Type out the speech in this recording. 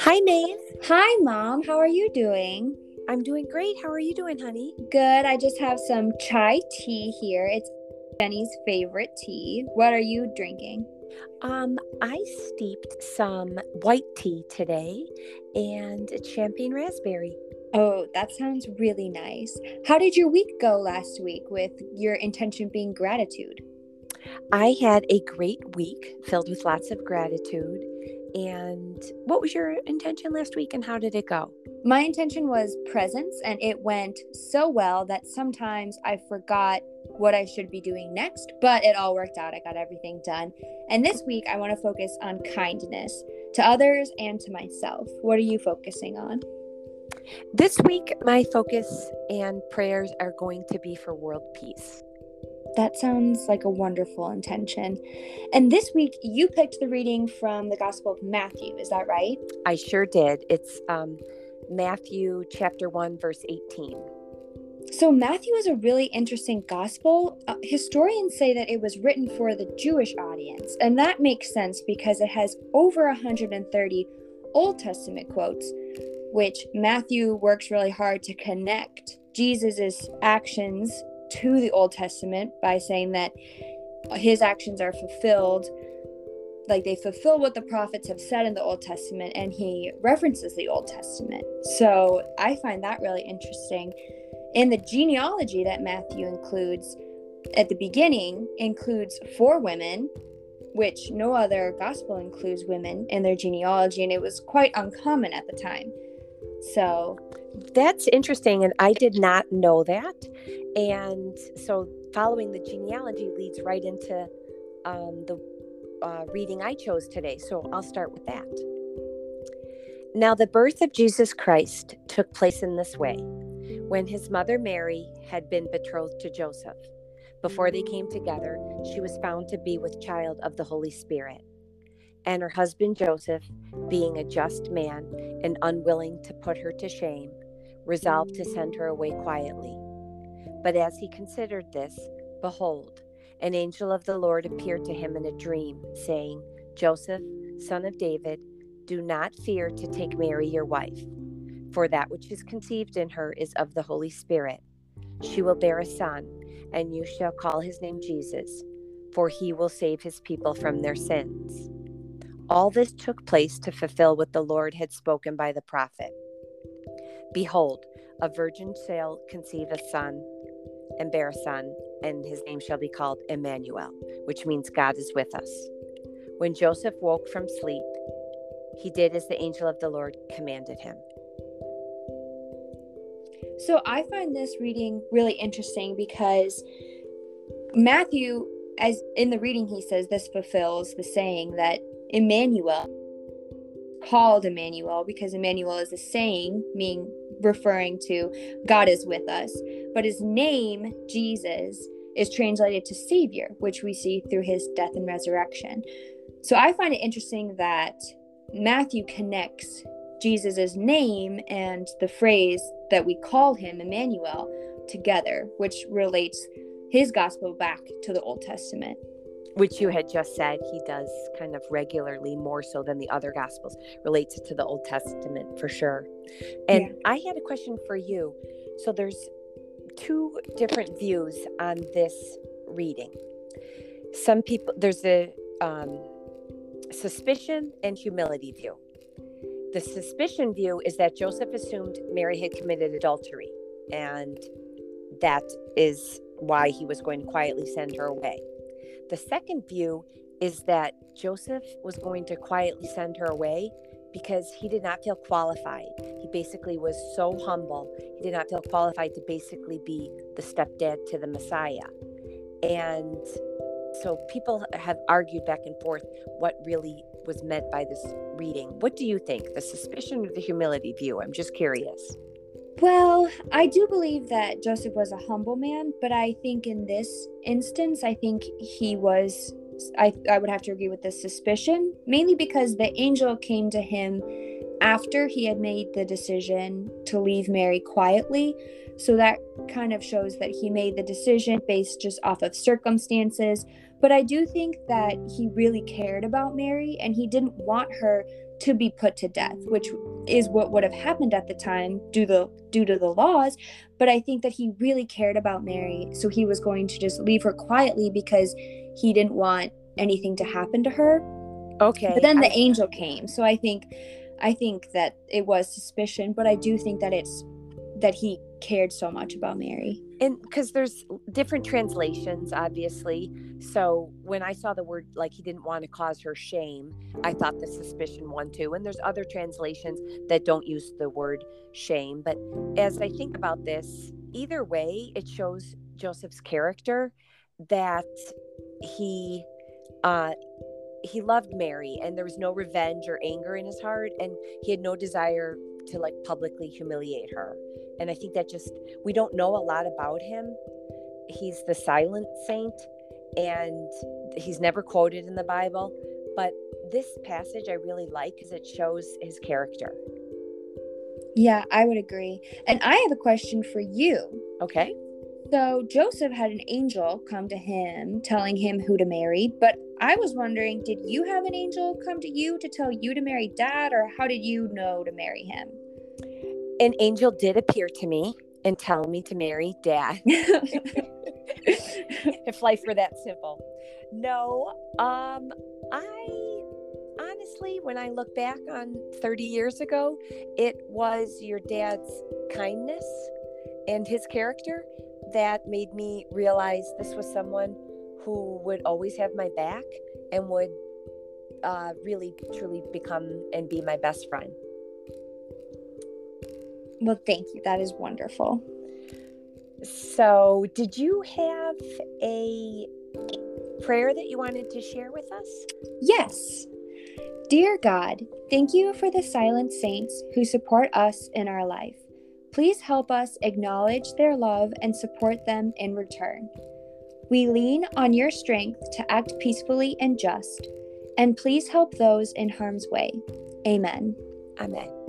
Hi, Maeve. Hi, Mom. How are you doing? I'm doing great. How are you doing, honey? Good. I just have some chai tea here. It's Jenny's favorite tea. What are you drinking? Um, I steeped some white tea today and champagne raspberry. Oh, that sounds really nice. How did your week go last week with your intention being gratitude? I had a great week filled with lots of gratitude and what was your intention last week and how did it go? My intention was presence, and it went so well that sometimes I forgot what I should be doing next, but it all worked out. I got everything done. And this week, I want to focus on kindness to others and to myself. What are you focusing on? This week, my focus and prayers are going to be for world peace. That sounds like a wonderful intention. And this week, you picked the reading from the Gospel of Matthew. Is that right? I sure did. It's um, Matthew chapter 1, verse 18. So, Matthew is a really interesting gospel. Uh, historians say that it was written for the Jewish audience, and that makes sense because it has over 130 Old Testament quotes, which Matthew works really hard to connect Jesus' actions to the Old Testament by saying that his actions are fulfilled like they fulfill what the prophets have said in the Old Testament and he references the Old Testament. So I find that really interesting. And the genealogy that Matthew includes at the beginning includes four women, which no other gospel includes women in their genealogy, and it was quite uncommon at the time. So that's interesting, and I did not know that. And so, following the genealogy leads right into um, the uh, reading I chose today. So, I'll start with that. Now, the birth of Jesus Christ took place in this way when his mother Mary had been betrothed to Joseph. Before they came together, she was found to be with child of the Holy Spirit. And her husband Joseph, being a just man and unwilling to put her to shame, resolved to send her away quietly. But as he considered this, behold, an angel of the Lord appeared to him in a dream, saying, Joseph, son of David, do not fear to take Mary your wife, for that which is conceived in her is of the Holy Spirit. She will bear a son, and you shall call his name Jesus, for he will save his people from their sins. All this took place to fulfill what the Lord had spoken by the prophet. Behold, a virgin shall conceive a son and bear a son, and his name shall be called Emmanuel, which means God is with us. When Joseph woke from sleep, he did as the angel of the Lord commanded him. So I find this reading really interesting because Matthew, as in the reading, he says this fulfills the saying that Emmanuel called Emmanuel because Emmanuel is a saying, meaning referring to God is with us. But his name, Jesus, is translated to Savior, which we see through his death and resurrection. So I find it interesting that Matthew connects Jesus' name and the phrase that we call him, Emmanuel, together, which relates his gospel back to the Old Testament which you had just said he does kind of regularly more so than the other gospels relates to the old testament for sure. And yeah. i had a question for you. So there's two different views on this reading. Some people there's a um, suspicion and humility view. The suspicion view is that joseph assumed mary had committed adultery and that is why he was going to quietly send her away the second view is that Joseph was going to quietly send her away because he did not feel qualified. He basically was so humble. He did not feel qualified to basically be the stepdad to the Messiah. And so people have argued back and forth what really was meant by this reading. What do you think? The suspicion or the humility view? I'm just curious. Well, I do believe that Joseph was a humble man, but I think in this instance, I think he was. I, I would have to agree with this suspicion, mainly because the angel came to him after he had made the decision to leave Mary quietly. So that kind of shows that he made the decision based just off of circumstances. But I do think that he really cared about Mary and he didn't want her to be put to death, which is what would have happened at the time due the due to the laws. But I think that he really cared about Mary, so he was going to just leave her quietly because he didn't want anything to happen to her. Okay. But then the I- angel came, so I think I think that it was suspicion, but I do think that it's that he cared so much about Mary. and because there's different translations obviously. So when i saw the word like he didn't want to cause her shame i thought the suspicion one too. And there's other translations that don't use the word shame. But as i think about this either way it shows joseph's character that he uh he loved mary and there was no revenge or anger in his heart and he had no desire to like publicly humiliate her. And i think that just we don't know a lot about him. He's the silent saint and he's never quoted in the bible. But this passage i really like because it shows his character. Yeah, I would agree. And I have a question for you. okay. So Joseph had an angel come to him telling him who to marry, but I was wondering, did you have an angel come to you to tell you to marry dad, or how did you know to marry him? an angel did appear to me and tell me to marry dad if life were that simple no um i honestly when i look back on 30 years ago it was your dad's kindness and his character that made me realize this was someone who would always have my back and would uh, really truly become and be my best friend well, thank you. That is wonderful. So, did you have a prayer that you wanted to share with us? Yes. Dear God, thank you for the silent saints who support us in our life. Please help us acknowledge their love and support them in return. We lean on your strength to act peacefully and just, and please help those in harm's way. Amen. Amen.